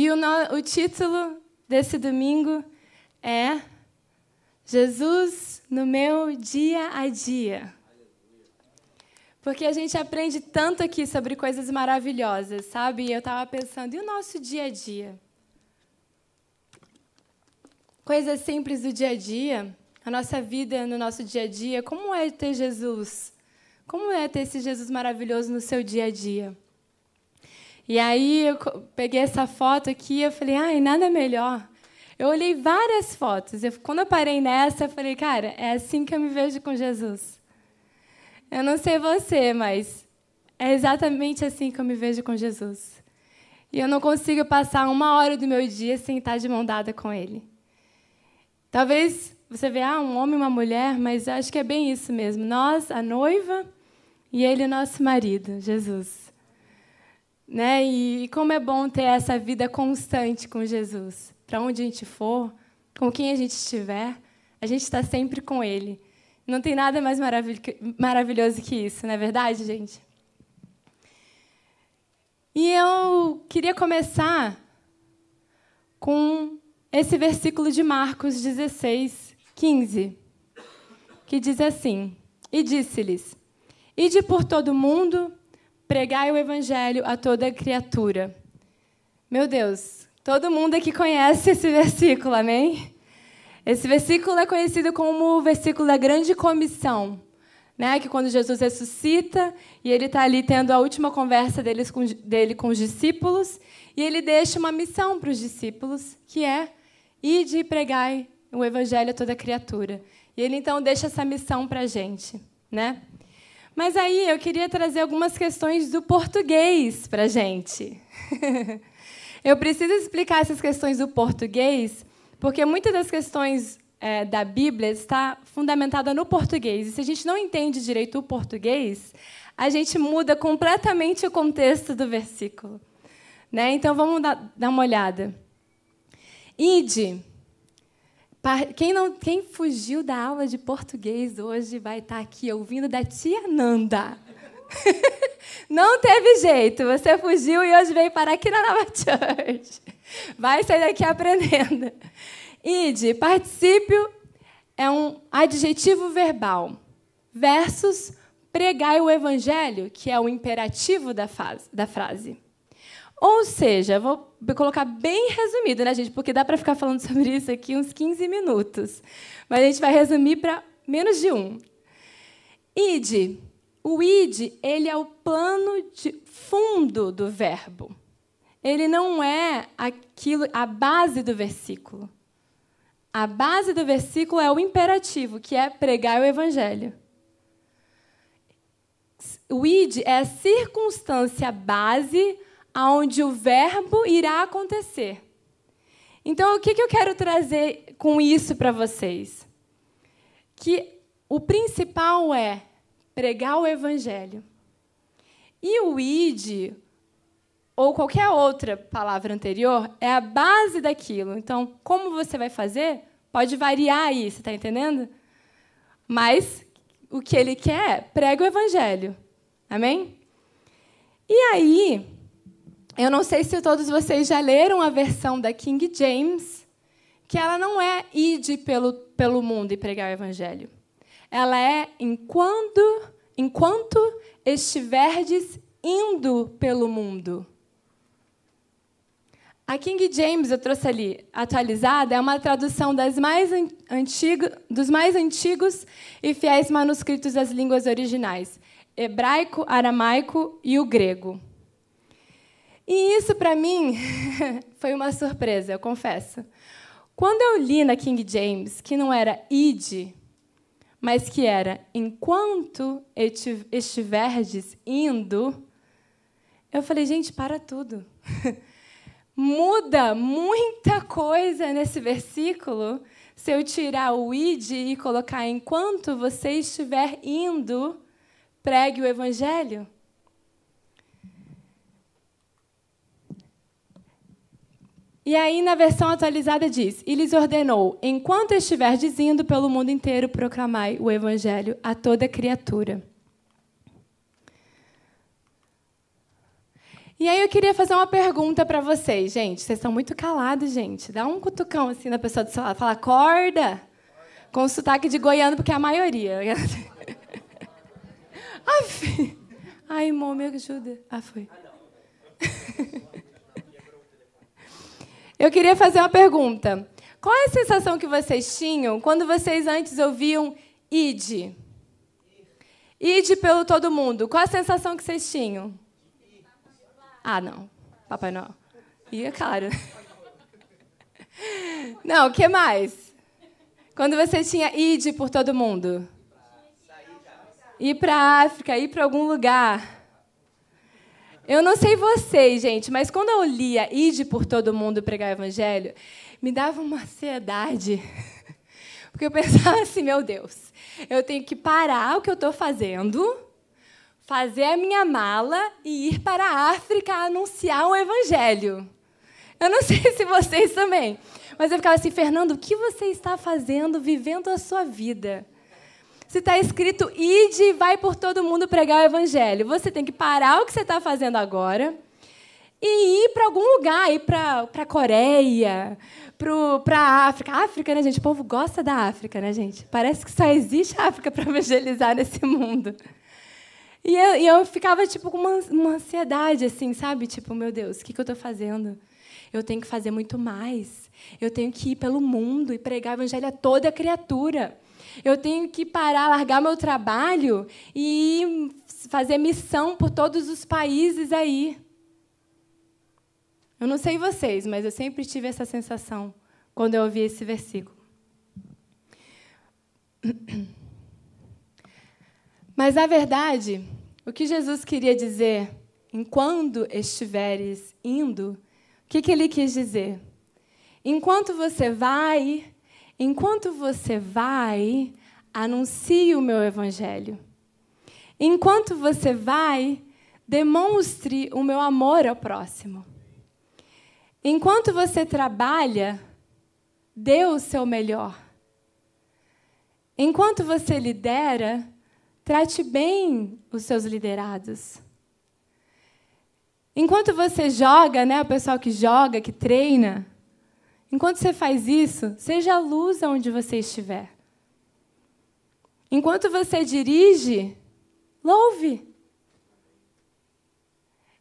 E o, no, o título desse domingo é Jesus no meu dia a dia. Porque a gente aprende tanto aqui sobre coisas maravilhosas, sabe? E eu estava pensando, e o nosso dia a dia? Coisas simples do dia a dia, a nossa vida no nosso dia a dia. Como é ter Jesus? Como é ter esse Jesus maravilhoso no seu dia a dia? E aí eu peguei essa foto aqui eu falei, ai, nada melhor. Eu olhei várias fotos. Eu, quando eu parei nessa, eu falei, cara, é assim que eu me vejo com Jesus. Eu não sei você, mas é exatamente assim que eu me vejo com Jesus. E eu não consigo passar uma hora do meu dia sem estar de mão dada com Ele. Talvez você veja ah, um homem e uma mulher, mas acho que é bem isso mesmo. Nós, a noiva, e Ele, o nosso marido, Jesus. Né? E, como é bom ter essa vida constante com Jesus. Para onde a gente for, com quem a gente estiver, a gente está sempre com Ele. Não tem nada mais maravilhoso que isso, não é verdade, gente? E eu queria começar com esse versículo de Marcos 16, 15, que diz assim: E disse-lhes: Ide por todo o mundo pregai o evangelho a toda criatura. Meu Deus, todo mundo aqui conhece esse versículo, amém? Esse versículo é conhecido como o versículo da grande comissão, né? Que quando Jesus ressuscita e ele está ali tendo a última conversa deles com, dele com os discípulos e ele deixa uma missão para os discípulos, que é ir e pregai o evangelho a toda criatura. E ele então deixa essa missão para a gente, né? Mas aí eu queria trazer algumas questões do português para a gente. eu preciso explicar essas questões do português, porque muitas das questões é, da Bíblia está fundamentada no português. E se a gente não entende direito o português, a gente muda completamente o contexto do versículo. Né? Então vamos dar, dar uma olhada. Ide quem, não, quem fugiu da aula de português hoje vai estar aqui ouvindo da tia Nanda. não teve jeito, você fugiu e hoje veio parar aqui na Nova Church. Vai sair daqui aprendendo. Ide, particípio é um adjetivo verbal versus pregai o evangelho, que é o imperativo da, fase, da frase. Ou seja, vou colocar bem resumido, né, gente? Porque dá para ficar falando sobre isso aqui uns 15 minutos. Mas a gente vai resumir para menos de um. Id. O id, ele é o plano de fundo do verbo. Ele não é aquilo, a base do versículo. A base do versículo é o imperativo, que é pregar o evangelho. O id é a circunstância base aonde o verbo irá acontecer. Então, o que eu quero trazer com isso para vocês? Que o principal é pregar o evangelho. E o id, ou qualquer outra palavra anterior, é a base daquilo. Então, como você vai fazer, pode variar aí, você está entendendo? Mas o que ele quer é prega o evangelho. Amém? E aí, eu não sei se todos vocês já leram a versão da King James, que ela não é ide pelo, pelo mundo e pregar o evangelho. Ela é enquanto, enquanto estiverdes indo pelo mundo. A King James, eu trouxe ali, atualizada, é uma tradução das mais antigo, dos mais antigos e fiéis manuscritos das línguas originais, hebraico, aramaico e o grego. E isso, para mim, foi uma surpresa, eu confesso. Quando eu li na King James que não era ide, mas que era enquanto estiverdes indo, eu falei, gente, para tudo. Muda muita coisa nesse versículo se eu tirar o id e colocar enquanto você estiver indo, pregue o evangelho. E aí, na versão atualizada, diz: E lhes ordenou: Enquanto estiver dizendo pelo mundo inteiro, proclamai o evangelho a toda criatura. E aí eu queria fazer uma pergunta para vocês, gente. Vocês estão muito calados, gente. Dá um cutucão assim na pessoa do seu lado. Fala, acorda. Com sotaque de goiano, porque é a maioria. Ai, irmão, me ajuda. Ah, foi. Eu queria fazer uma pergunta. Qual é a sensação que vocês tinham quando vocês antes ouviam ide? Ide pelo todo mundo. Qual a sensação que vocês tinham? Ah, não. Papai Noel. E é claro. Não, o que mais? Quando você tinha ide por todo mundo? Ir para África, ir para algum lugar. Eu não sei vocês, gente, mas quando eu lia Ide por todo mundo pregar o evangelho, me dava uma ansiedade. Porque eu pensava assim, meu Deus, eu tenho que parar o que eu estou fazendo, fazer a minha mala e ir para a África anunciar o evangelho. Eu não sei se vocês também, mas eu ficava assim, Fernando, o que você está fazendo, vivendo a sua vida? Se está escrito, ide e vai por todo mundo pregar o evangelho. Você tem que parar o que você está fazendo agora e ir para algum lugar, ir para a Coreia, para a África. África, né, gente? O povo gosta da África, né, gente? Parece que só existe África para evangelizar nesse mundo. E eu, e eu, ficava tipo com uma, uma, ansiedade, assim, sabe? Tipo, meu Deus, o que, que eu estou fazendo? Eu tenho que fazer muito mais. Eu tenho que ir pelo mundo e pregar o evangelho a toda criatura. Eu tenho que parar, largar meu trabalho e fazer missão por todos os países aí. Eu não sei vocês, mas eu sempre tive essa sensação quando eu ouvi esse versículo. Mas, na verdade, o que Jesus queria dizer, enquanto estiveres indo, o que, que ele quis dizer? Enquanto você vai Enquanto você vai, anuncie o meu evangelho. Enquanto você vai, demonstre o meu amor ao próximo. Enquanto você trabalha, dê o seu melhor. Enquanto você lidera, trate bem os seus liderados. Enquanto você joga, né, o pessoal que joga, que treina, Enquanto você faz isso, seja a luz onde você estiver. Enquanto você dirige, louve.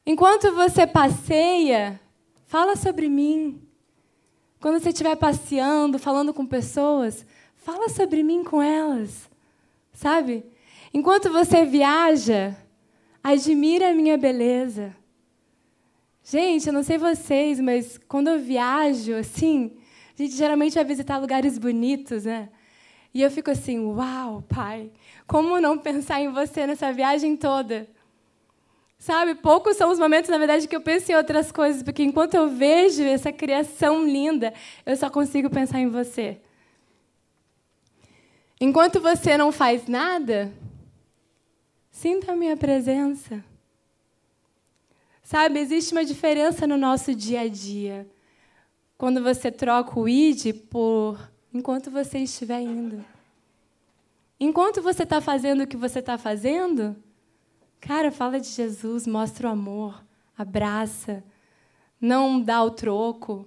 Enquanto você passeia, fala sobre mim. Quando você estiver passeando, falando com pessoas, fala sobre mim com elas. Sabe? Enquanto você viaja, admira a minha beleza. Gente, eu não sei vocês, mas quando eu viajo, assim, a gente geralmente vai visitar lugares bonitos, né? E eu fico assim, uau, pai, como não pensar em você nessa viagem toda? Sabe, poucos são os momentos, na verdade, que eu penso em outras coisas, porque enquanto eu vejo essa criação linda, eu só consigo pensar em você. Enquanto você não faz nada, sinta a minha presença. Sabe, existe uma diferença no nosso dia a dia. Quando você troca o id por enquanto você estiver indo. Enquanto você está fazendo o que você está fazendo, cara, fala de Jesus, mostra o amor, abraça, não dá o troco.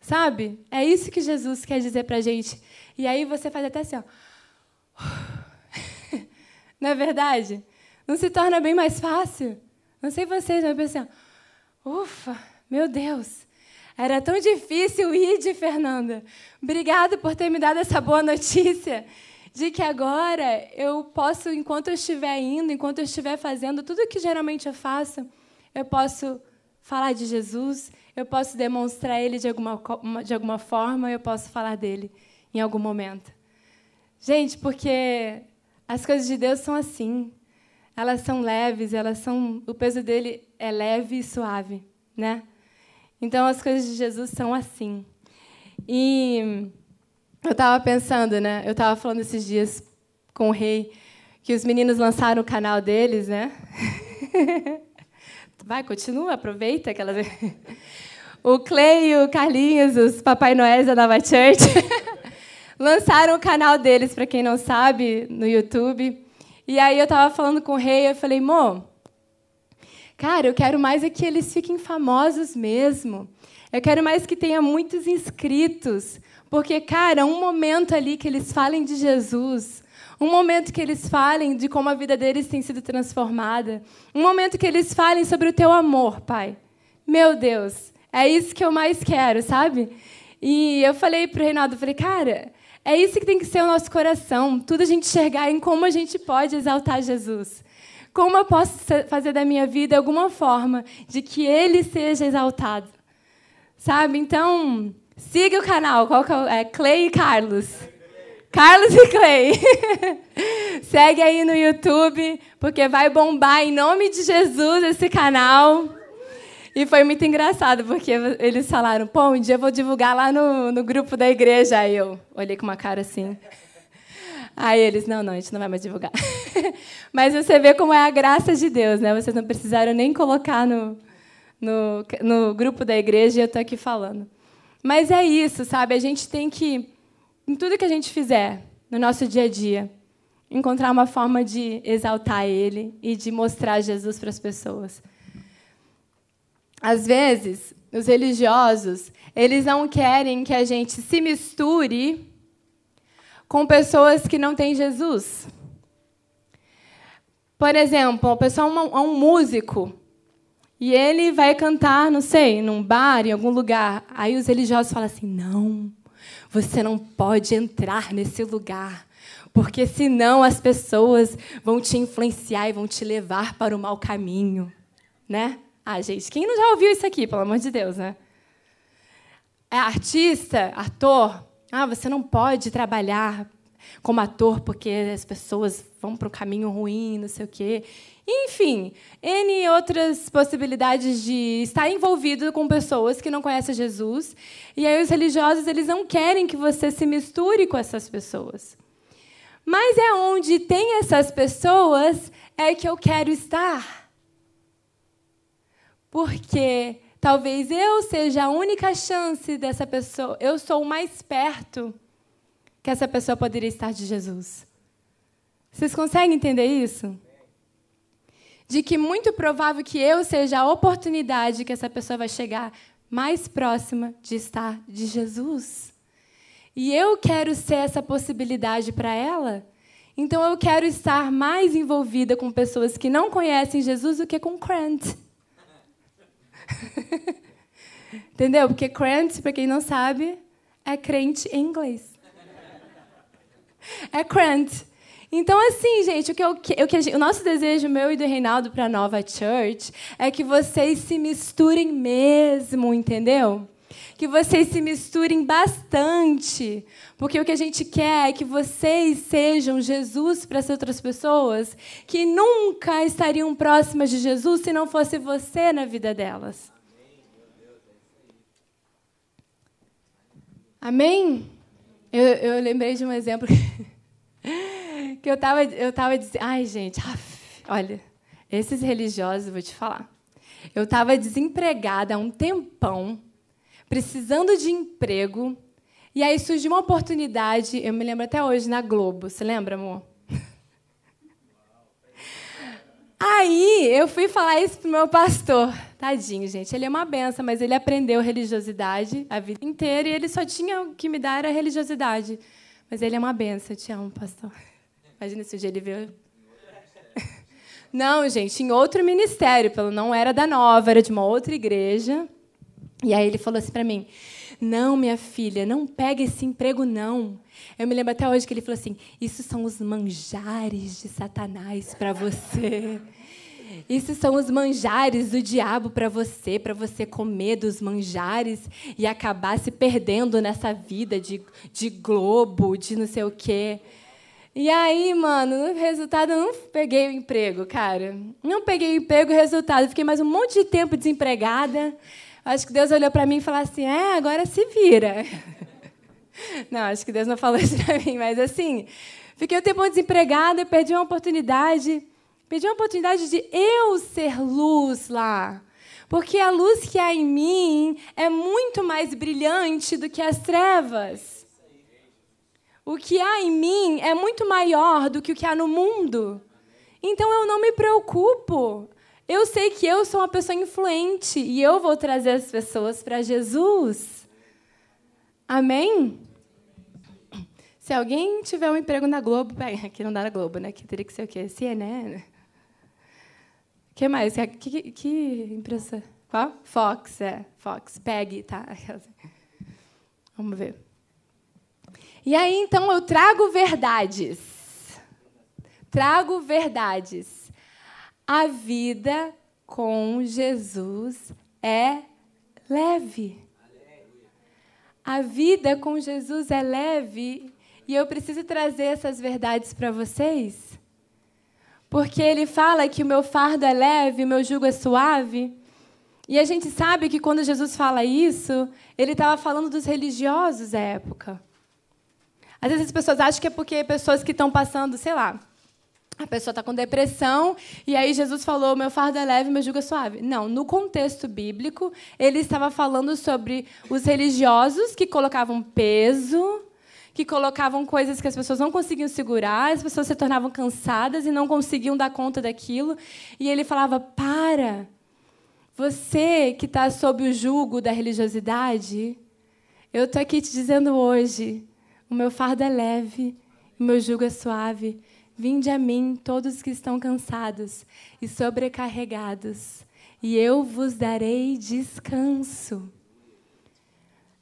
Sabe? É isso que Jesus quer dizer para a gente. E aí você faz até assim, ó. Não é verdade? Não se torna bem mais fácil? Não sei vocês, mas eu pensei, ufa, meu Deus, era tão difícil ir de Fernanda. Obrigada por ter me dado essa boa notícia de que agora eu posso, enquanto eu estiver indo, enquanto eu estiver fazendo tudo o que geralmente eu faço, eu posso falar de Jesus, eu posso demonstrar ele de alguma, de alguma forma, eu posso falar dele em algum momento. Gente, porque as coisas de Deus são assim elas são leves, elas são, o peso dele é leve e suave, né? Então as coisas de Jesus são assim. E eu estava pensando, né? Eu estava falando esses dias com o rei que os meninos lançaram o canal deles, né? Vai, continua, aproveita aquela. O e o Carlinhos, os Papai Noéis da Nova Church, lançaram o canal deles, para quem não sabe, no YouTube. E aí eu estava falando com o rei, eu falei, Mo, Cara, eu quero mais é que eles fiquem famosos mesmo. Eu quero mais que tenha muitos inscritos. Porque, cara, um momento ali que eles falem de Jesus, um momento que eles falem de como a vida deles tem sido transformada, um momento que eles falem sobre o teu amor, Pai. Meu Deus, é isso que eu mais quero, sabe? E eu falei para o Reinaldo, falei, cara, é isso que tem que ser o nosso coração, tudo a gente enxergar em como a gente pode exaltar Jesus. Como eu posso fazer da minha vida alguma forma de que ele seja exaltado? Sabe? Então, siga o canal. Qual é? é Clay e Carlos. Carlos e Clay. Segue aí no YouTube, porque vai bombar em nome de Jesus esse canal. E foi muito engraçado, porque eles falaram, pô, um dia eu vou divulgar lá no, no grupo da igreja. Aí eu olhei com uma cara assim. Aí eles, não, não, a gente não vai mais divulgar. Mas você vê como é a graça de Deus, né? Vocês não precisaram nem colocar no, no, no grupo da igreja e eu estou aqui falando. Mas é isso, sabe? A gente tem que, em tudo que a gente fizer no nosso dia a dia, encontrar uma forma de exaltar Ele e de mostrar Jesus para as pessoas. Às vezes, os religiosos, eles não querem que a gente se misture com pessoas que não têm Jesus. Por exemplo, a pessoa é um músico e ele vai cantar, não sei, num bar, em algum lugar. Aí os religiosos falam assim: não, você não pode entrar nesse lugar, porque senão as pessoas vão te influenciar e vão te levar para o mau caminho, né? Ah, gente, quem não já ouviu isso aqui, pelo amor de Deus, né? É artista, ator, ah, você não pode trabalhar como ator porque as pessoas vão para o caminho ruim, não sei o quê. Enfim, N outras possibilidades de estar envolvido com pessoas que não conhecem Jesus. E aí os religiosos eles não querem que você se misture com essas pessoas. Mas é onde tem essas pessoas é que eu quero estar. Porque Talvez eu seja a única chance dessa pessoa, eu sou o mais perto que essa pessoa poderia estar de Jesus. Vocês conseguem entender isso? De que muito provável que eu seja a oportunidade que essa pessoa vai chegar mais próxima de estar de Jesus. E eu quero ser essa possibilidade para ela. Então eu quero estar mais envolvida com pessoas que não conhecem Jesus do que com Grant. Entendeu? Porque crente, para quem não sabe, é crente em inglês. É crente. Então, assim, gente, o, que eu, o, que o nosso desejo, meu e do Reinaldo, para a nova church, é que vocês se misturem mesmo, entendeu? Que vocês se misturem bastante. Porque o que a gente quer é que vocês sejam Jesus para as outras pessoas que nunca estariam próximas de Jesus se não fosse você na vida delas. Amém? Eu, eu lembrei de um exemplo que eu estava eu tava dizendo. Ai, gente, af, olha, esses religiosos, vou te falar. Eu estava desempregada há um tempão, precisando de emprego, e aí surgiu uma oportunidade, eu me lembro até hoje, na Globo. Você lembra, amor? Aí eu fui falar isso pro meu pastor. Tadinho, gente. Ele é uma benção, mas ele aprendeu religiosidade a vida inteira e ele só tinha o que me dar era religiosidade. Mas ele é uma benção. Eu te amo, pastor. Imagina se o dia ele viu. Não, gente, em outro ministério, pelo não era da nova, era de uma outra igreja. E aí ele falou assim para mim: "Não, minha filha, não pega esse emprego não. Eu me lembro até hoje que ele falou assim: Isso são os manjares de Satanás para você. Isso são os manjares do diabo para você, para você comer dos manjares e acabar se perdendo nessa vida de, de globo, de não sei o quê. E aí, mano, no resultado, eu não peguei o emprego, cara. Não peguei o emprego, resultado, fiquei mais um monte de tempo desempregada. Acho que Deus olhou para mim e falou assim: é, agora se vira. Não, acho que Deus não falou isso para mim, mas assim, fiquei um tempo desempregada, perdi uma oportunidade, perdi uma oportunidade de eu ser luz lá. Porque a luz que há em mim é muito mais brilhante do que as trevas. O que há em mim é muito maior do que o que há no mundo. Então eu não me preocupo. Eu sei que eu sou uma pessoa influente e eu vou trazer as pessoas para Jesus. Amém? Se alguém tiver um emprego na Globo, pega, aqui não dá na Globo, né? Que teria que ser o quê? CNN? O que mais? Que, que, que empresa? Qual? Fox, é. Fox. Pegue, tá? Vamos ver. E aí, então, eu trago verdades. Trago verdades. A vida com Jesus é leve. A vida com Jesus é leve e eu preciso trazer essas verdades para vocês. Porque ele fala que o meu fardo é leve, o meu jugo é suave. E a gente sabe que quando Jesus fala isso, ele estava falando dos religiosos da época. Às vezes as pessoas acham que é porque pessoas que estão passando, sei lá, a pessoa está com depressão e aí Jesus falou: meu fardo é leve, meu jugo é suave. Não, no contexto bíblico, ele estava falando sobre os religiosos que colocavam peso, que colocavam coisas que as pessoas não conseguiam segurar, as pessoas se tornavam cansadas e não conseguiam dar conta daquilo. E ele falava: para, você que está sob o jugo da religiosidade, eu estou aqui te dizendo hoje o meu fardo é leve, o meu jugo é suave. Vinde a mim, todos que estão cansados e sobrecarregados, e eu vos darei descanso.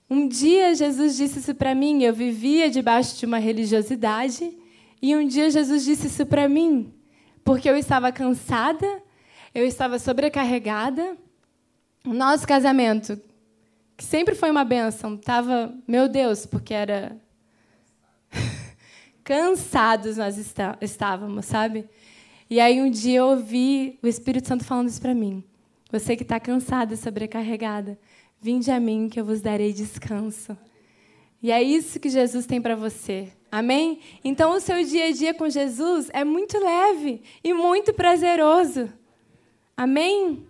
Um dia Jesus disse isso para mim, eu vivia debaixo de uma religiosidade, e um dia Jesus disse isso para mim, porque eu estava cansada, eu estava sobrecarregada. O nosso casamento, que sempre foi uma bênção, estava, meu Deus, porque era cansados nós está, estávamos, sabe? E aí um dia eu ouvi o Espírito Santo falando isso para mim. Você que está cansada sobrecarregada, vinde a mim que eu vos darei descanso. E é isso que Jesus tem para você. Amém? Então o seu dia a dia com Jesus é muito leve e muito prazeroso. Amém?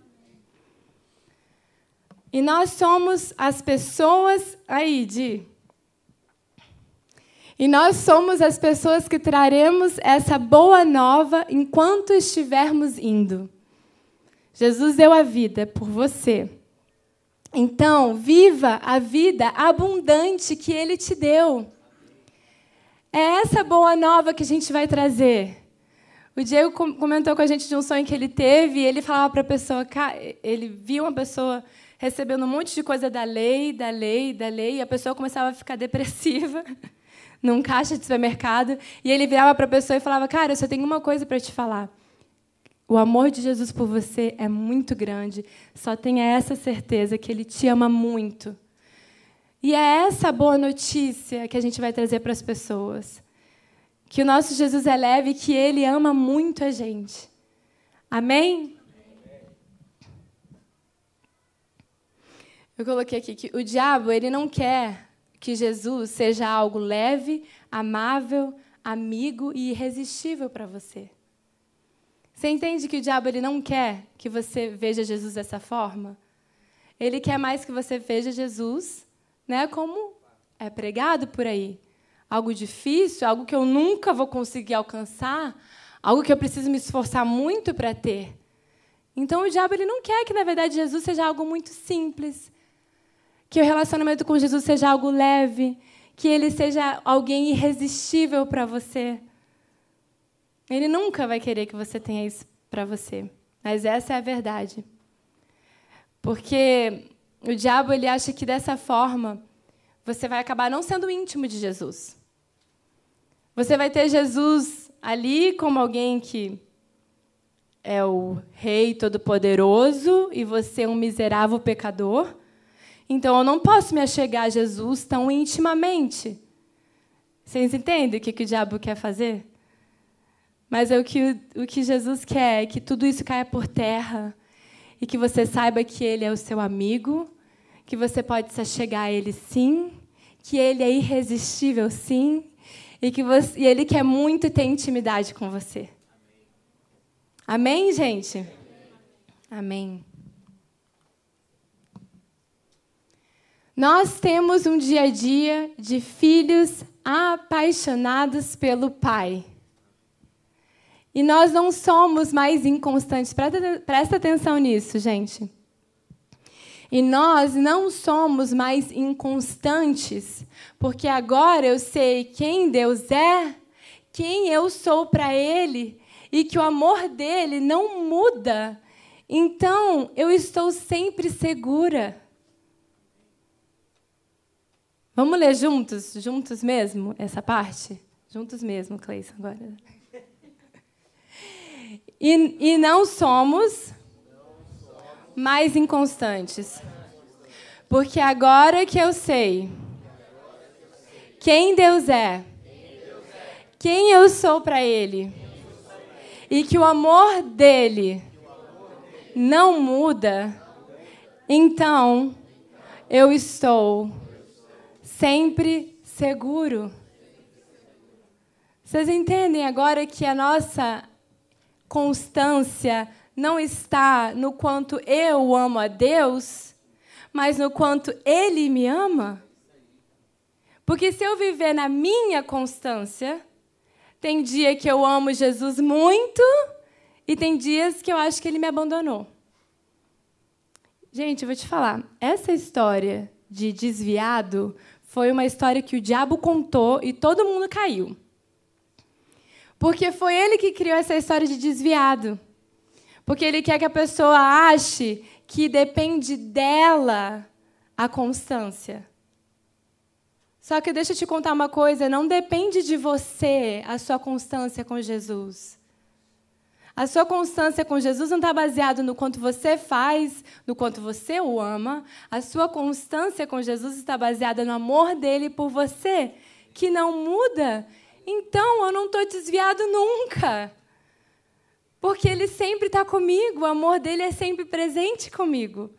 E nós somos as pessoas aí de e nós somos as pessoas que traremos essa boa nova enquanto estivermos indo. Jesus deu a vida por você. Então, viva a vida abundante que ele te deu. É essa boa nova que a gente vai trazer. O Diego comentou com a gente de um sonho que ele teve, e ele falava para a pessoa, ele viu uma pessoa recebendo um monte de coisa da lei, da lei, da lei, e a pessoa começava a ficar depressiva. Num caixa de supermercado, e ele virava para a pessoa e falava: Cara, eu só tenho uma coisa para te falar. O amor de Jesus por você é muito grande. Só tenha essa certeza que Ele te ama muito. E é essa boa notícia que a gente vai trazer para as pessoas. Que o nosso Jesus é leve e que Ele ama muito a gente. Amém? Eu coloquei aqui que o diabo ele não quer que Jesus seja algo leve, amável, amigo e irresistível para você. Você entende que o diabo ele não quer que você veja Jesus dessa forma? Ele quer mais que você veja Jesus, né, como é pregado por aí. Algo difícil, algo que eu nunca vou conseguir alcançar, algo que eu preciso me esforçar muito para ter. Então o diabo ele não quer que na verdade Jesus seja algo muito simples, que o relacionamento com Jesus seja algo leve, que ele seja alguém irresistível para você. Ele nunca vai querer que você tenha isso para você. Mas essa é a verdade. Porque o diabo ele acha que dessa forma você vai acabar não sendo íntimo de Jesus. Você vai ter Jesus ali como alguém que é o rei todo-poderoso e você é um miserável pecador. Então eu não posso me achegar a Jesus tão intimamente. Vocês entendem o que, que o diabo quer fazer? Mas é o que, o que Jesus quer é que tudo isso caia por terra e que você saiba que Ele é o seu amigo, que você pode se achegar a Ele sim, que Ele é irresistível sim, e que você, e Ele quer muito ter intimidade com você. Amém, gente? Amém. Nós temos um dia a dia de filhos apaixonados pelo Pai. E nós não somos mais inconstantes. Presta, atenção nisso, gente. E nós não somos mais inconstantes, porque agora eu sei quem Deus é, quem eu sou para Ele, e que o amor dele não muda. Então, eu estou sempre segura. Vamos ler juntos? Juntos mesmo, essa parte? Juntos mesmo, Cleison, agora. E, e não somos mais inconstantes. Porque agora que eu sei quem Deus é, quem eu sou para Ele, e que o amor dele não muda, então eu estou sempre seguro. Vocês entendem agora que a nossa constância não está no quanto eu amo a Deus, mas no quanto Ele me ama? Porque se eu viver na minha constância, tem dia que eu amo Jesus muito e tem dias que eu acho que Ele me abandonou. Gente, eu vou te falar, essa história de desviado foi uma história que o diabo contou e todo mundo caiu. Porque foi ele que criou essa história de desviado. Porque ele quer que a pessoa ache que depende dela a constância. Só que deixa eu te contar uma coisa: não depende de você a sua constância com Jesus. A sua constância com Jesus não está baseada no quanto você faz, no quanto você o ama. A sua constância com Jesus está baseada no amor dele por você, que não muda. Então eu não estou desviado nunca. Porque Ele sempre está comigo, o amor dele é sempre presente comigo.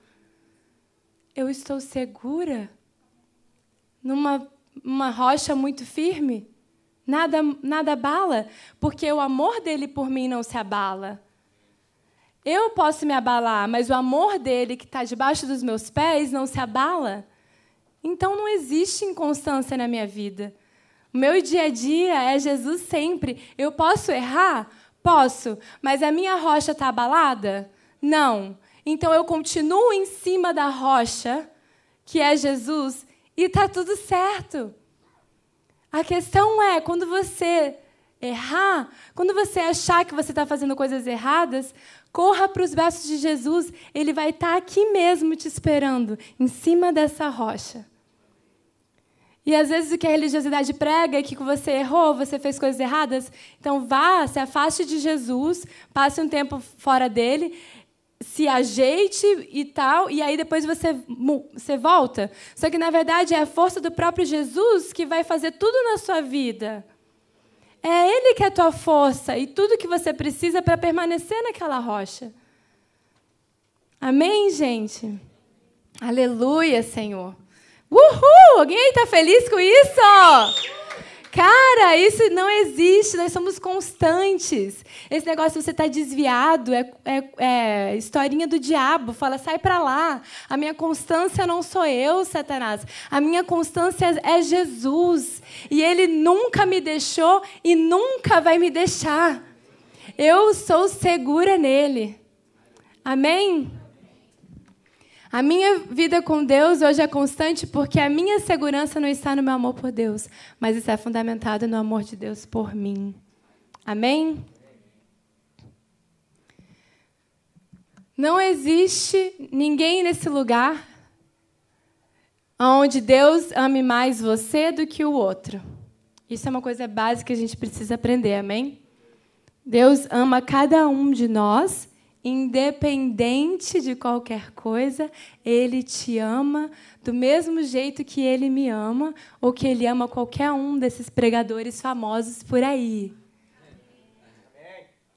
Eu estou segura numa uma rocha muito firme. Nada, nada abala, porque o amor dele por mim não se abala. Eu posso me abalar, mas o amor dele que está debaixo dos meus pés não se abala. Então não existe inconstância na minha vida. O meu dia a dia é Jesus sempre. Eu posso errar? Posso, mas a minha rocha está abalada? Não. Então eu continuo em cima da rocha, que é Jesus, e está tudo certo. A questão é, quando você errar, quando você achar que você está fazendo coisas erradas, corra para os braços de Jesus. Ele vai estar tá aqui mesmo te esperando, em cima dessa rocha. E às vezes o que a religiosidade prega é que você errou, você fez coisas erradas. Então vá, se afaste de Jesus, passe um tempo fora dele, se ajeite e tal, e aí depois você, você volta. Só que na verdade é a força do próprio Jesus que vai fazer tudo na sua vida. É Ele que é a tua força e tudo que você precisa para permanecer naquela rocha. Amém, gente? Aleluia, Senhor. Uhul! Alguém está feliz com isso? Cara, isso não existe, nós somos constantes. Esse negócio de você estar tá desviado é, é, é, historinha do diabo. Fala, sai para lá. A minha constância não sou eu, Satanás. A minha constância é Jesus. E ele nunca me deixou e nunca vai me deixar. Eu sou segura nele. Amém? A minha vida com Deus hoje é constante porque a minha segurança não está no meu amor por Deus, mas está fundamentado no amor de Deus por mim. Amém? Não existe ninguém nesse lugar onde Deus ame mais você do que o outro. Isso é uma coisa básica que a gente precisa aprender, amém? Deus ama cada um de nós independente de qualquer coisa, Ele te ama do mesmo jeito que Ele me ama, ou que Ele ama qualquer um desses pregadores famosos por aí.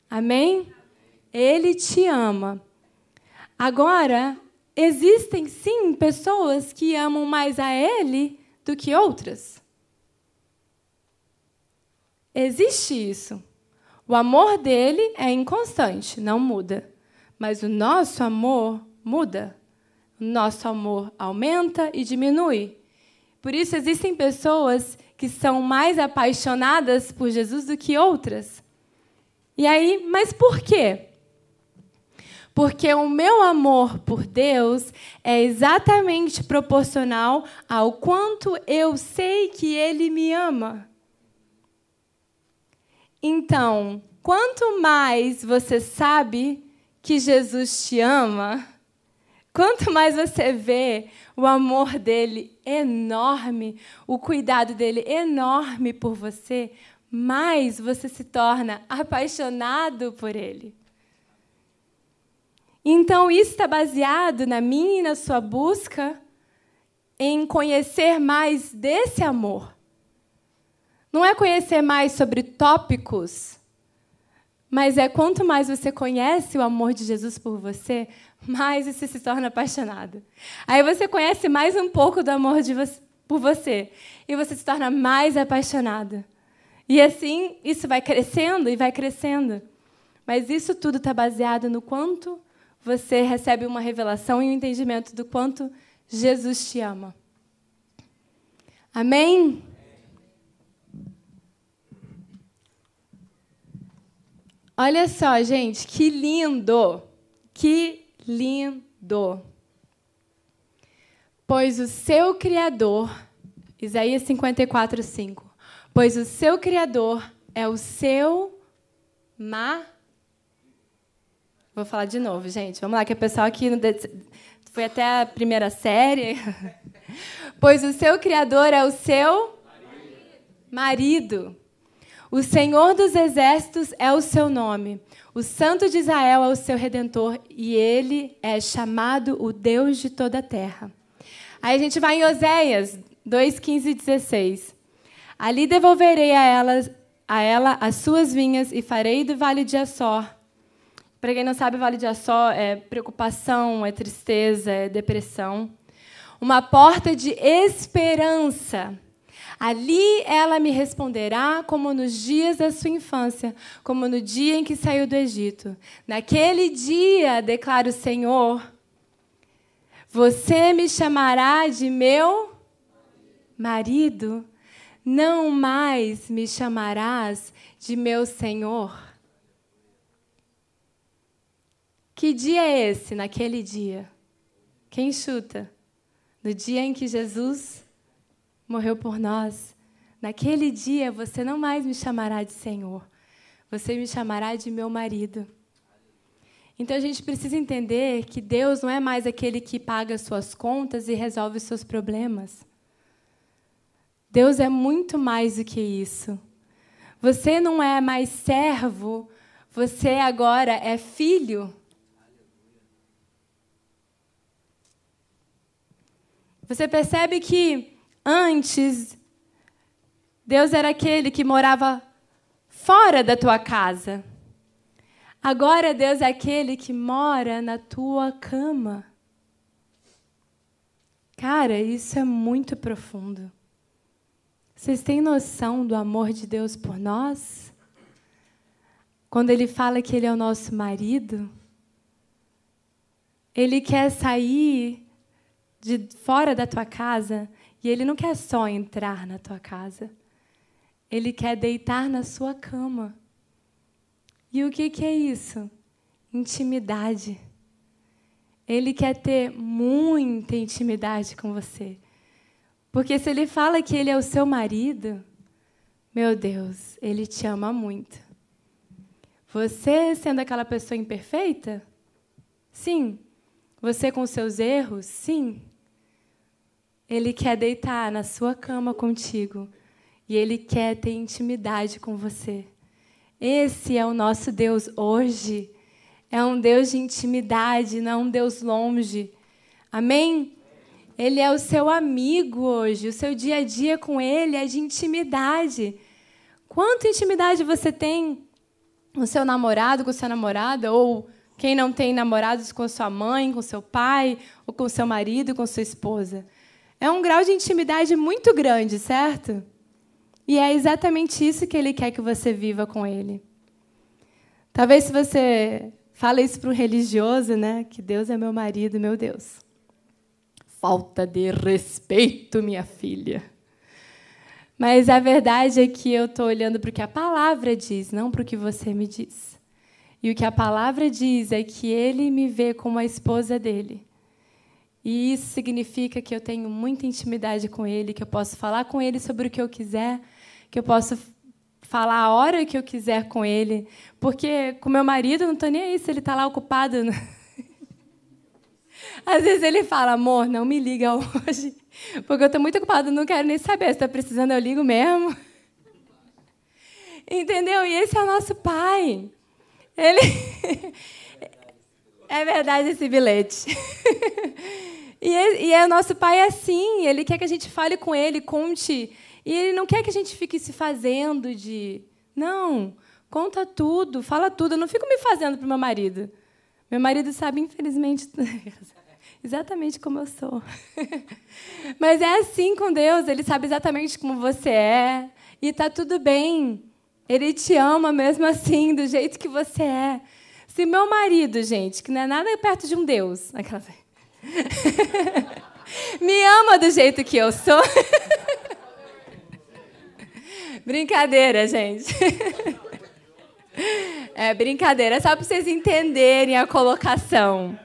Amém? Ele te ama. Agora, existem sim pessoas que amam mais a Ele do que outras. Existe isso. O amor dele é inconstante, não muda. Mas o nosso amor muda. O nosso amor aumenta e diminui. Por isso, existem pessoas que são mais apaixonadas por Jesus do que outras. E aí, mas por quê? Porque o meu amor por Deus é exatamente proporcional ao quanto eu sei que Ele me ama. Então, quanto mais você sabe que Jesus te ama, quanto mais você vê o amor dele enorme, o cuidado dele enorme por você, mais você se torna apaixonado por ele. Então, isso está baseado na minha e na sua busca em conhecer mais desse amor. Não é conhecer mais sobre tópicos, mas é quanto mais você conhece o amor de Jesus por você, mais você se torna apaixonado. Aí você conhece mais um pouco do amor você, por você e você se torna mais apaixonado. E assim, isso vai crescendo e vai crescendo. Mas isso tudo está baseado no quanto você recebe uma revelação e um entendimento do quanto Jesus te ama. Amém? Olha só, gente, que lindo! Que lindo! Pois o seu Criador, Isaías 54, 5. Pois o seu Criador é o seu mar Vou falar de novo, gente. Vamos lá, que o pessoal aqui foi até a primeira série. pois o seu Criador é o seu marido. O Senhor dos Exércitos é o seu nome. O Santo de Israel é o seu redentor e ele é chamado o Deus de toda a terra. Aí a gente vai em Oséias 2, 15 e 16. Ali devolverei a ela, a ela as suas vinhas e farei do vale de Açor para quem não sabe, Vale de Açó é preocupação, é tristeza, é depressão. Uma porta de esperança. Ali ela me responderá como nos dias da sua infância, como no dia em que saiu do Egito. Naquele dia, declara o Senhor, você me chamará de meu marido, não mais me chamarás de meu Senhor. Que dia é esse naquele dia? Quem chuta? No dia em que Jesus morreu por nós. Naquele dia você não mais me chamará de Senhor, você me chamará de meu marido. Então a gente precisa entender que Deus não é mais aquele que paga suas contas e resolve os seus problemas. Deus é muito mais do que isso. Você não é mais servo, você agora é filho. Você percebe que antes Deus era aquele que morava fora da tua casa. Agora Deus é aquele que mora na tua cama. Cara, isso é muito profundo. Vocês têm noção do amor de Deus por nós? Quando Ele fala que Ele é o nosso marido, Ele quer sair de fora da tua casa e ele não quer só entrar na tua casa. Ele quer deitar na sua cama. E o que, que é isso? Intimidade. Ele quer ter muita intimidade com você. Porque se ele fala que ele é o seu marido, meu Deus, ele te ama muito. Você sendo aquela pessoa imperfeita? Sim. Você com seus erros? Sim. Ele quer deitar na sua cama contigo e ele quer ter intimidade com você. Esse é o nosso Deus hoje. É um Deus de intimidade, não um Deus longe. Amém? Ele é o seu amigo hoje. O seu dia a dia com ele é de intimidade. Quanta intimidade você tem com o seu namorado, com sua namorada, ou quem não tem namorados com sua mãe, com seu pai, ou com seu marido, com sua esposa? É um grau de intimidade muito grande, certo? E é exatamente isso que ele quer que você viva com ele. Talvez se você fala isso para um religioso, né, que Deus é meu marido, meu Deus. Falta de respeito, minha filha. Mas a verdade é que eu estou olhando para o que a palavra diz, não para o que você me diz. E o que a palavra diz é que ele me vê como a esposa dele. E isso significa que eu tenho muita intimidade com ele, que eu posso falar com ele sobre o que eu quiser, que eu posso falar a hora que eu quiser com ele. Porque com meu marido não estou nem aí se ele está lá ocupado. Às vezes ele fala, amor, não me liga hoje, porque eu estou muito ocupado, não quero nem saber. Se está precisando, eu ligo mesmo. Entendeu? E esse é o nosso pai. Ele. É verdade esse bilhete. E, e é, o nosso pai é assim, ele quer que a gente fale com ele, conte. E ele não quer que a gente fique se fazendo de. Não, conta tudo, fala tudo. Eu não fico me fazendo para o meu marido. Meu marido sabe, infelizmente, exatamente como eu sou. Mas é assim com Deus, ele sabe exatamente como você é. E está tudo bem. Ele te ama mesmo assim, do jeito que você é. Se meu marido, gente, que não é nada perto de um Deus, aquela Me ama do jeito que eu sou. brincadeira, gente. É brincadeira, só para vocês entenderem a colocação.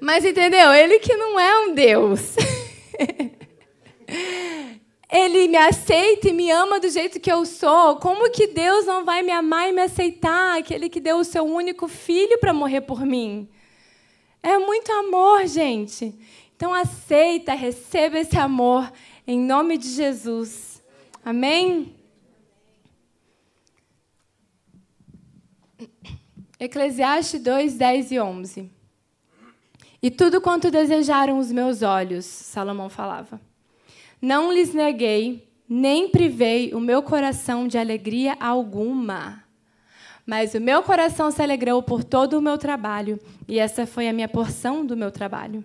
Mas entendeu? Ele que não é um Deus. Ele me aceita e me ama do jeito que eu sou. Como que Deus não vai me amar e me aceitar? Aquele que deu o seu único filho para morrer por mim. É muito amor, gente. Então aceita, receba esse amor em nome de Jesus. Amém? Eclesiastes 2, 10 e 11. E tudo quanto desejaram os meus olhos, Salomão falava. Não lhes neguei, nem privei o meu coração de alegria alguma. Mas o meu coração se alegrou por todo o meu trabalho, e essa foi a minha porção do meu trabalho.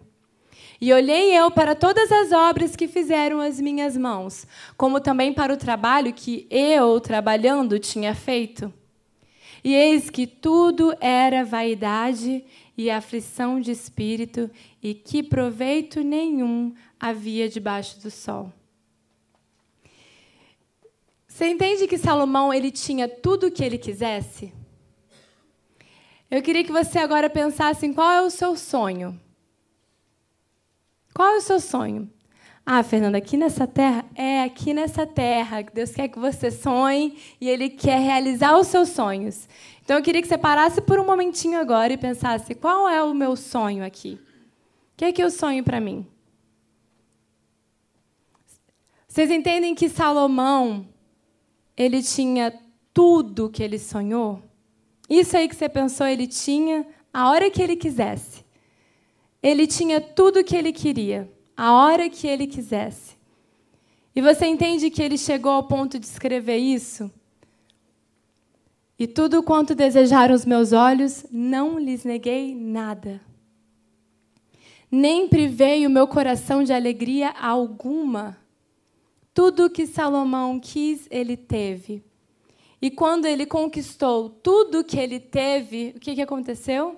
E olhei eu para todas as obras que fizeram as minhas mãos, como também para o trabalho que eu, trabalhando, tinha feito. E eis que tudo era vaidade e aflição de espírito, e que proveito nenhum havia debaixo do sol. Você entende que Salomão ele tinha tudo o que ele quisesse? Eu queria que você agora pensasse em qual é o seu sonho. Qual é o seu sonho? Ah, Fernanda, aqui nessa terra? É, aqui nessa terra. Deus quer que você sonhe e Ele quer realizar os seus sonhos. Então eu queria que você parasse por um momentinho agora e pensasse: qual é o meu sonho aqui? O que é que eu sonho para mim? Vocês entendem que Salomão ele tinha tudo que ele sonhou? Isso aí que você pensou, ele tinha a hora que ele quisesse. Ele tinha tudo que ele queria, a hora que ele quisesse. E você entende que ele chegou ao ponto de escrever isso? E tudo quanto desejaram os meus olhos, não lhes neguei nada. Nem privei o meu coração de alegria alguma. Tudo que Salomão quis, ele teve. E quando ele conquistou tudo que ele teve, o que, que aconteceu?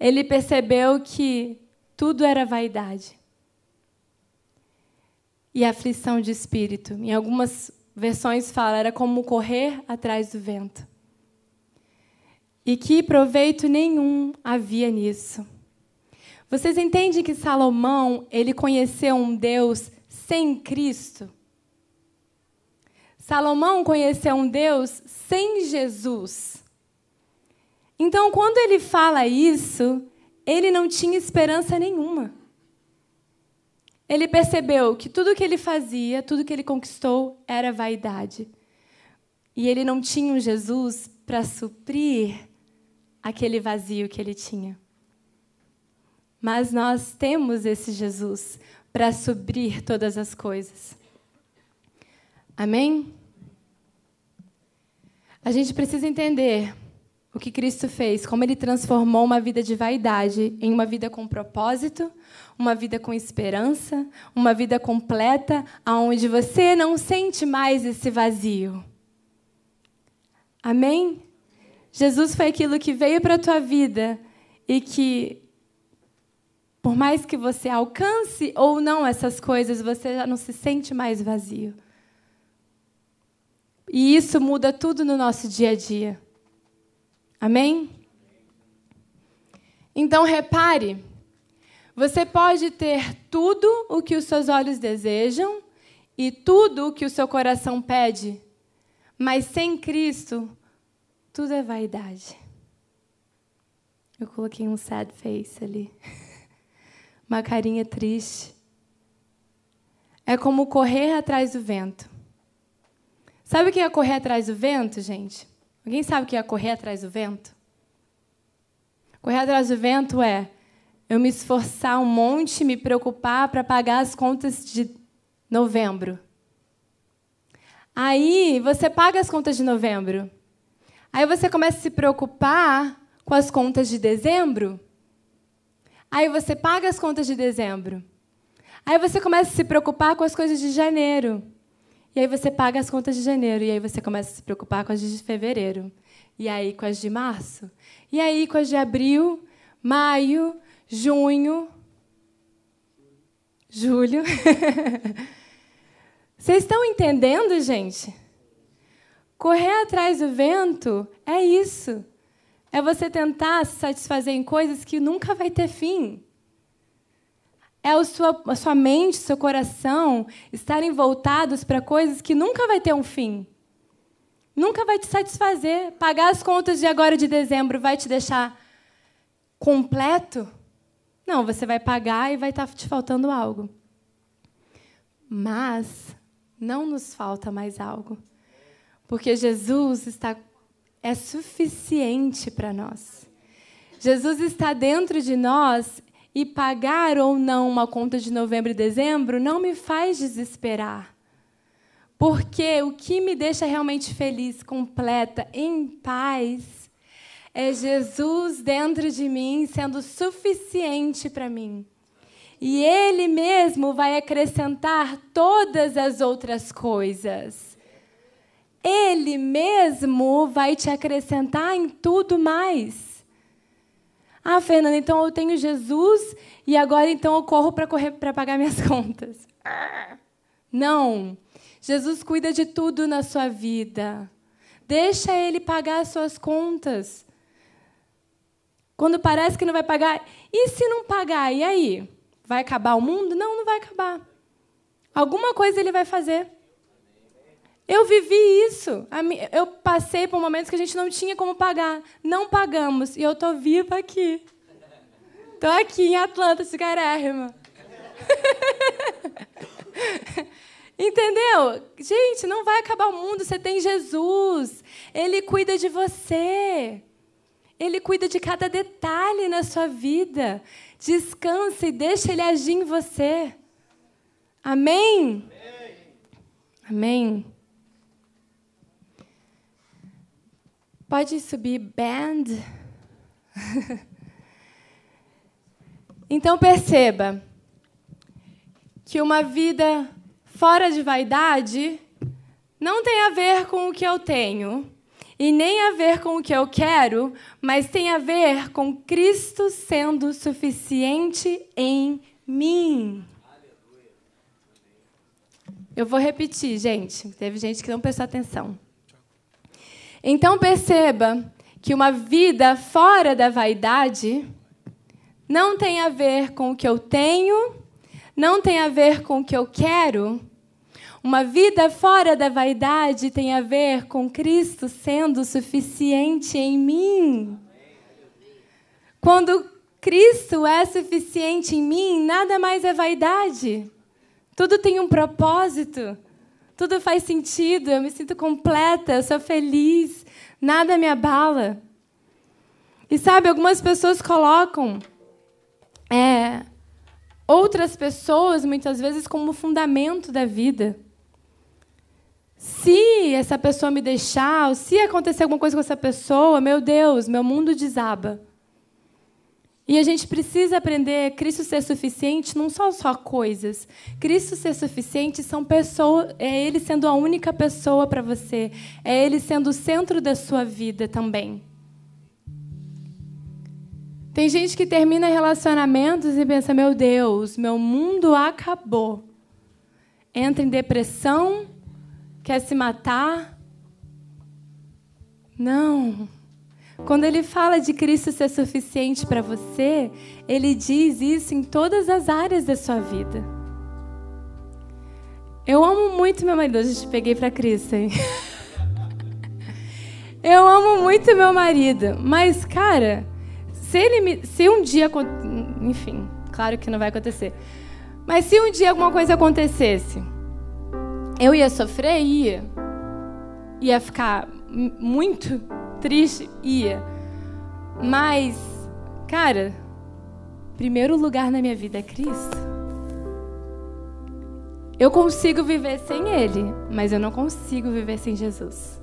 Ele percebeu que tudo era vaidade e aflição de espírito. Em algumas versões fala era como correr atrás do vento. E que proveito nenhum havia nisso. Vocês entendem que Salomão, ele conheceu um Deus sem Cristo. Salomão conheceu um Deus sem Jesus. Então, quando ele fala isso, ele não tinha esperança nenhuma. Ele percebeu que tudo que ele fazia, tudo que ele conquistou, era vaidade. E ele não tinha um Jesus para suprir aquele vazio que ele tinha. Mas nós temos esse Jesus para suprir todas as coisas. Amém? A gente precisa entender o que Cristo fez, como ele transformou uma vida de vaidade em uma vida com propósito, uma vida com esperança, uma vida completa, onde você não sente mais esse vazio. Amém? Jesus foi aquilo que veio para a tua vida e que por mais que você alcance ou não essas coisas, você já não se sente mais vazio. E isso muda tudo no nosso dia a dia. Amém? Então repare, você pode ter tudo o que os seus olhos desejam e tudo o que o seu coração pede, mas sem Cristo, tudo é vaidade. Eu coloquei um sad face ali. Uma carinha triste. É como correr atrás do vento. Sabe o que é correr atrás do vento, gente? Alguém sabe o que é correr atrás do vento? Correr atrás do vento é eu me esforçar um monte, me preocupar para pagar as contas de novembro. Aí você paga as contas de novembro. Aí você começa a se preocupar com as contas de dezembro. Aí você paga as contas de dezembro. Aí você começa a se preocupar com as coisas de janeiro. E aí você paga as contas de janeiro. E aí você começa a se preocupar com as de fevereiro. E aí com as de março. E aí com as de abril, maio, junho, julho. Vocês estão entendendo, gente? Correr atrás do vento é isso. É você tentar se satisfazer em coisas que nunca vai ter fim. É a sua, a sua mente, seu coração estarem voltados para coisas que nunca vai ter um fim. Nunca vai te satisfazer. Pagar as contas de agora de dezembro vai te deixar completo? Não, você vai pagar e vai estar tá te faltando algo. Mas não nos falta mais algo. Porque Jesus está é suficiente para nós. Jesus está dentro de nós e pagar ou não uma conta de novembro e dezembro não me faz desesperar. Porque o que me deixa realmente feliz, completa, em paz, é Jesus dentro de mim sendo suficiente para mim. E Ele mesmo vai acrescentar todas as outras coisas. Ele mesmo vai te acrescentar em tudo mais. Ah, Fernanda, então eu tenho Jesus e agora então eu corro para correr para pagar minhas contas. Não. Jesus cuida de tudo na sua vida. Deixa ele pagar as suas contas. Quando parece que não vai pagar, e se não pagar? E aí? Vai acabar o mundo? Não, não vai acabar. Alguma coisa ele vai fazer. Eu vivi isso. Eu passei por momentos que a gente não tinha como pagar. Não pagamos. E eu estou viva aqui. Estou aqui em Atlanta, cigarérrima. Entendeu? Gente, não vai acabar o mundo. Você tem Jesus. Ele cuida de você. Ele cuida de cada detalhe na sua vida. Descanse e deixa Ele agir em você. Amém? Amém. Amém. Pode subir band. então perceba que uma vida fora de vaidade não tem a ver com o que eu tenho e nem a ver com o que eu quero, mas tem a ver com Cristo sendo suficiente em mim. Eu vou repetir, gente. Teve gente que não prestou atenção. Então perceba que uma vida fora da vaidade não tem a ver com o que eu tenho, não tem a ver com o que eu quero. Uma vida fora da vaidade tem a ver com Cristo sendo suficiente em mim. Quando Cristo é suficiente em mim, nada mais é vaidade. Tudo tem um propósito. Tudo faz sentido, eu me sinto completa, eu sou feliz, nada me abala. E sabe, algumas pessoas colocam é, outras pessoas, muitas vezes, como fundamento da vida. Se essa pessoa me deixar, ou se acontecer alguma coisa com essa pessoa, meu Deus, meu mundo desaba. E a gente precisa aprender Cristo ser suficiente não são só coisas. Cristo ser suficiente são pessoas, é ele sendo a única pessoa para você, é ele sendo o centro da sua vida também. Tem gente que termina relacionamentos e pensa: "Meu Deus, meu mundo acabou". Entra em depressão, quer se matar Não. Quando ele fala de Cristo ser suficiente para você, ele diz isso em todas as áreas da sua vida. Eu amo muito meu marido. Hoje eu te peguei para Cristo, hein? Eu amo muito meu marido, mas cara, se ele me, se um dia, enfim, claro que não vai acontecer. Mas se um dia alguma coisa acontecesse, eu ia sofrer, ia. Ia ficar muito triste, ia. Mas, cara, primeiro lugar na minha vida é Cristo. Eu consigo viver sem Ele, mas eu não consigo viver sem Jesus.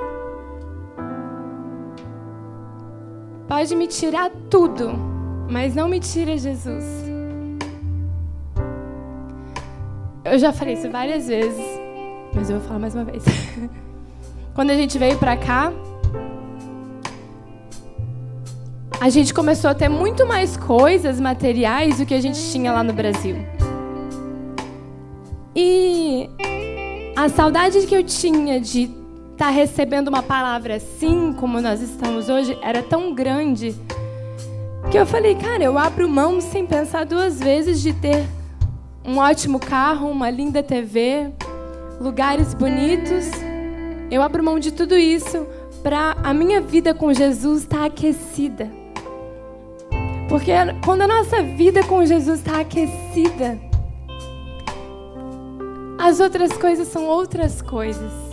Pode me tirar tudo, mas não me tira Jesus. Eu já falei isso várias vezes, mas eu vou falar mais uma vez. Quando a gente veio pra cá, a gente começou a ter muito mais coisas materiais do que a gente tinha lá no Brasil. E a saudade que eu tinha de estar tá recebendo uma palavra assim, como nós estamos hoje, era tão grande que eu falei, cara, eu abro mão sem pensar duas vezes de ter um ótimo carro, uma linda TV, lugares bonitos. Eu abro mão de tudo isso para a minha vida com Jesus estar tá aquecida. Porque quando a nossa vida com Jesus está aquecida, as outras coisas são outras coisas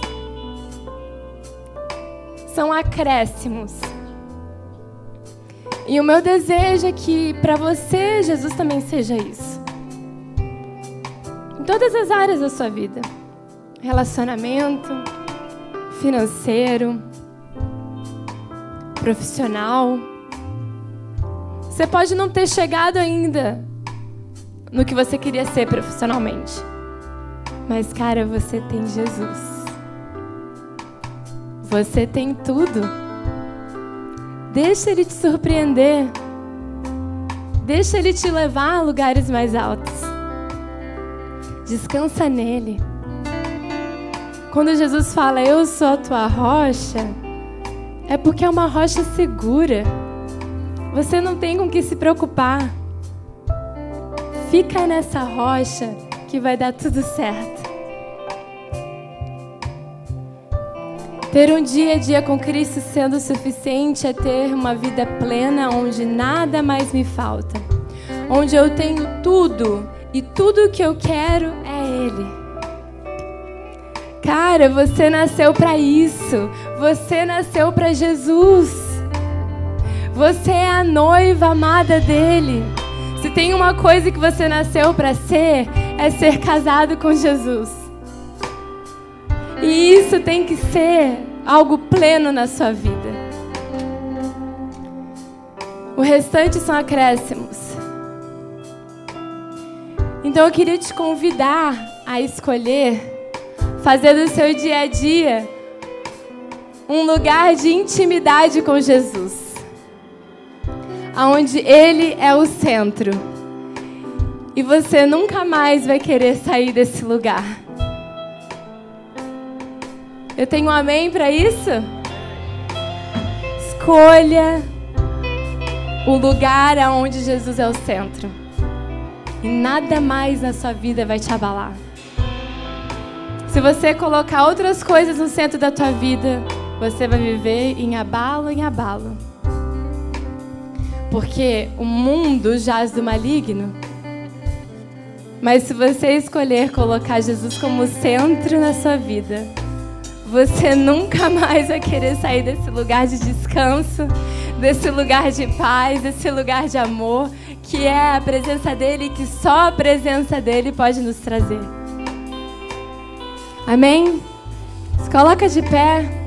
são acréscimos. E o meu desejo é que para você, Jesus também seja isso. Em todas as áreas da sua vida: relacionamento, financeiro, profissional. Você pode não ter chegado ainda no que você queria ser profissionalmente. Mas, cara, você tem Jesus. Você tem tudo. Deixa ele te surpreender. Deixa ele te levar a lugares mais altos. Descansa nele. Quando Jesus fala, Eu sou a tua rocha, é porque é uma rocha segura. Você não tem com que se preocupar. Fica nessa rocha que vai dar tudo certo. Ter um dia a dia com Cristo sendo suficiente é ter uma vida plena onde nada mais me falta. Onde eu tenho tudo e tudo o que eu quero é Ele. Cara, você nasceu para isso. Você nasceu para Jesus. Você é a noiva amada dele. Se tem uma coisa que você nasceu para ser, é ser casado com Jesus. E isso tem que ser algo pleno na sua vida. O restante são acréscimos. Então eu queria te convidar a escolher fazer do seu dia a dia um lugar de intimidade com Jesus. Onde ele é o centro. E você nunca mais vai querer sair desse lugar. Eu tenho um amém para isso? Escolha o lugar aonde Jesus é o centro. E nada mais na sua vida vai te abalar. Se você colocar outras coisas no centro da tua vida, você vai viver em abalo em abalo. Porque o mundo jaz do maligno. Mas se você escolher colocar Jesus como centro na sua vida, você nunca mais vai querer sair desse lugar de descanso, desse lugar de paz, desse lugar de amor, que é a presença dele, que só a presença dele pode nos trazer. Amém? Se coloca de pé.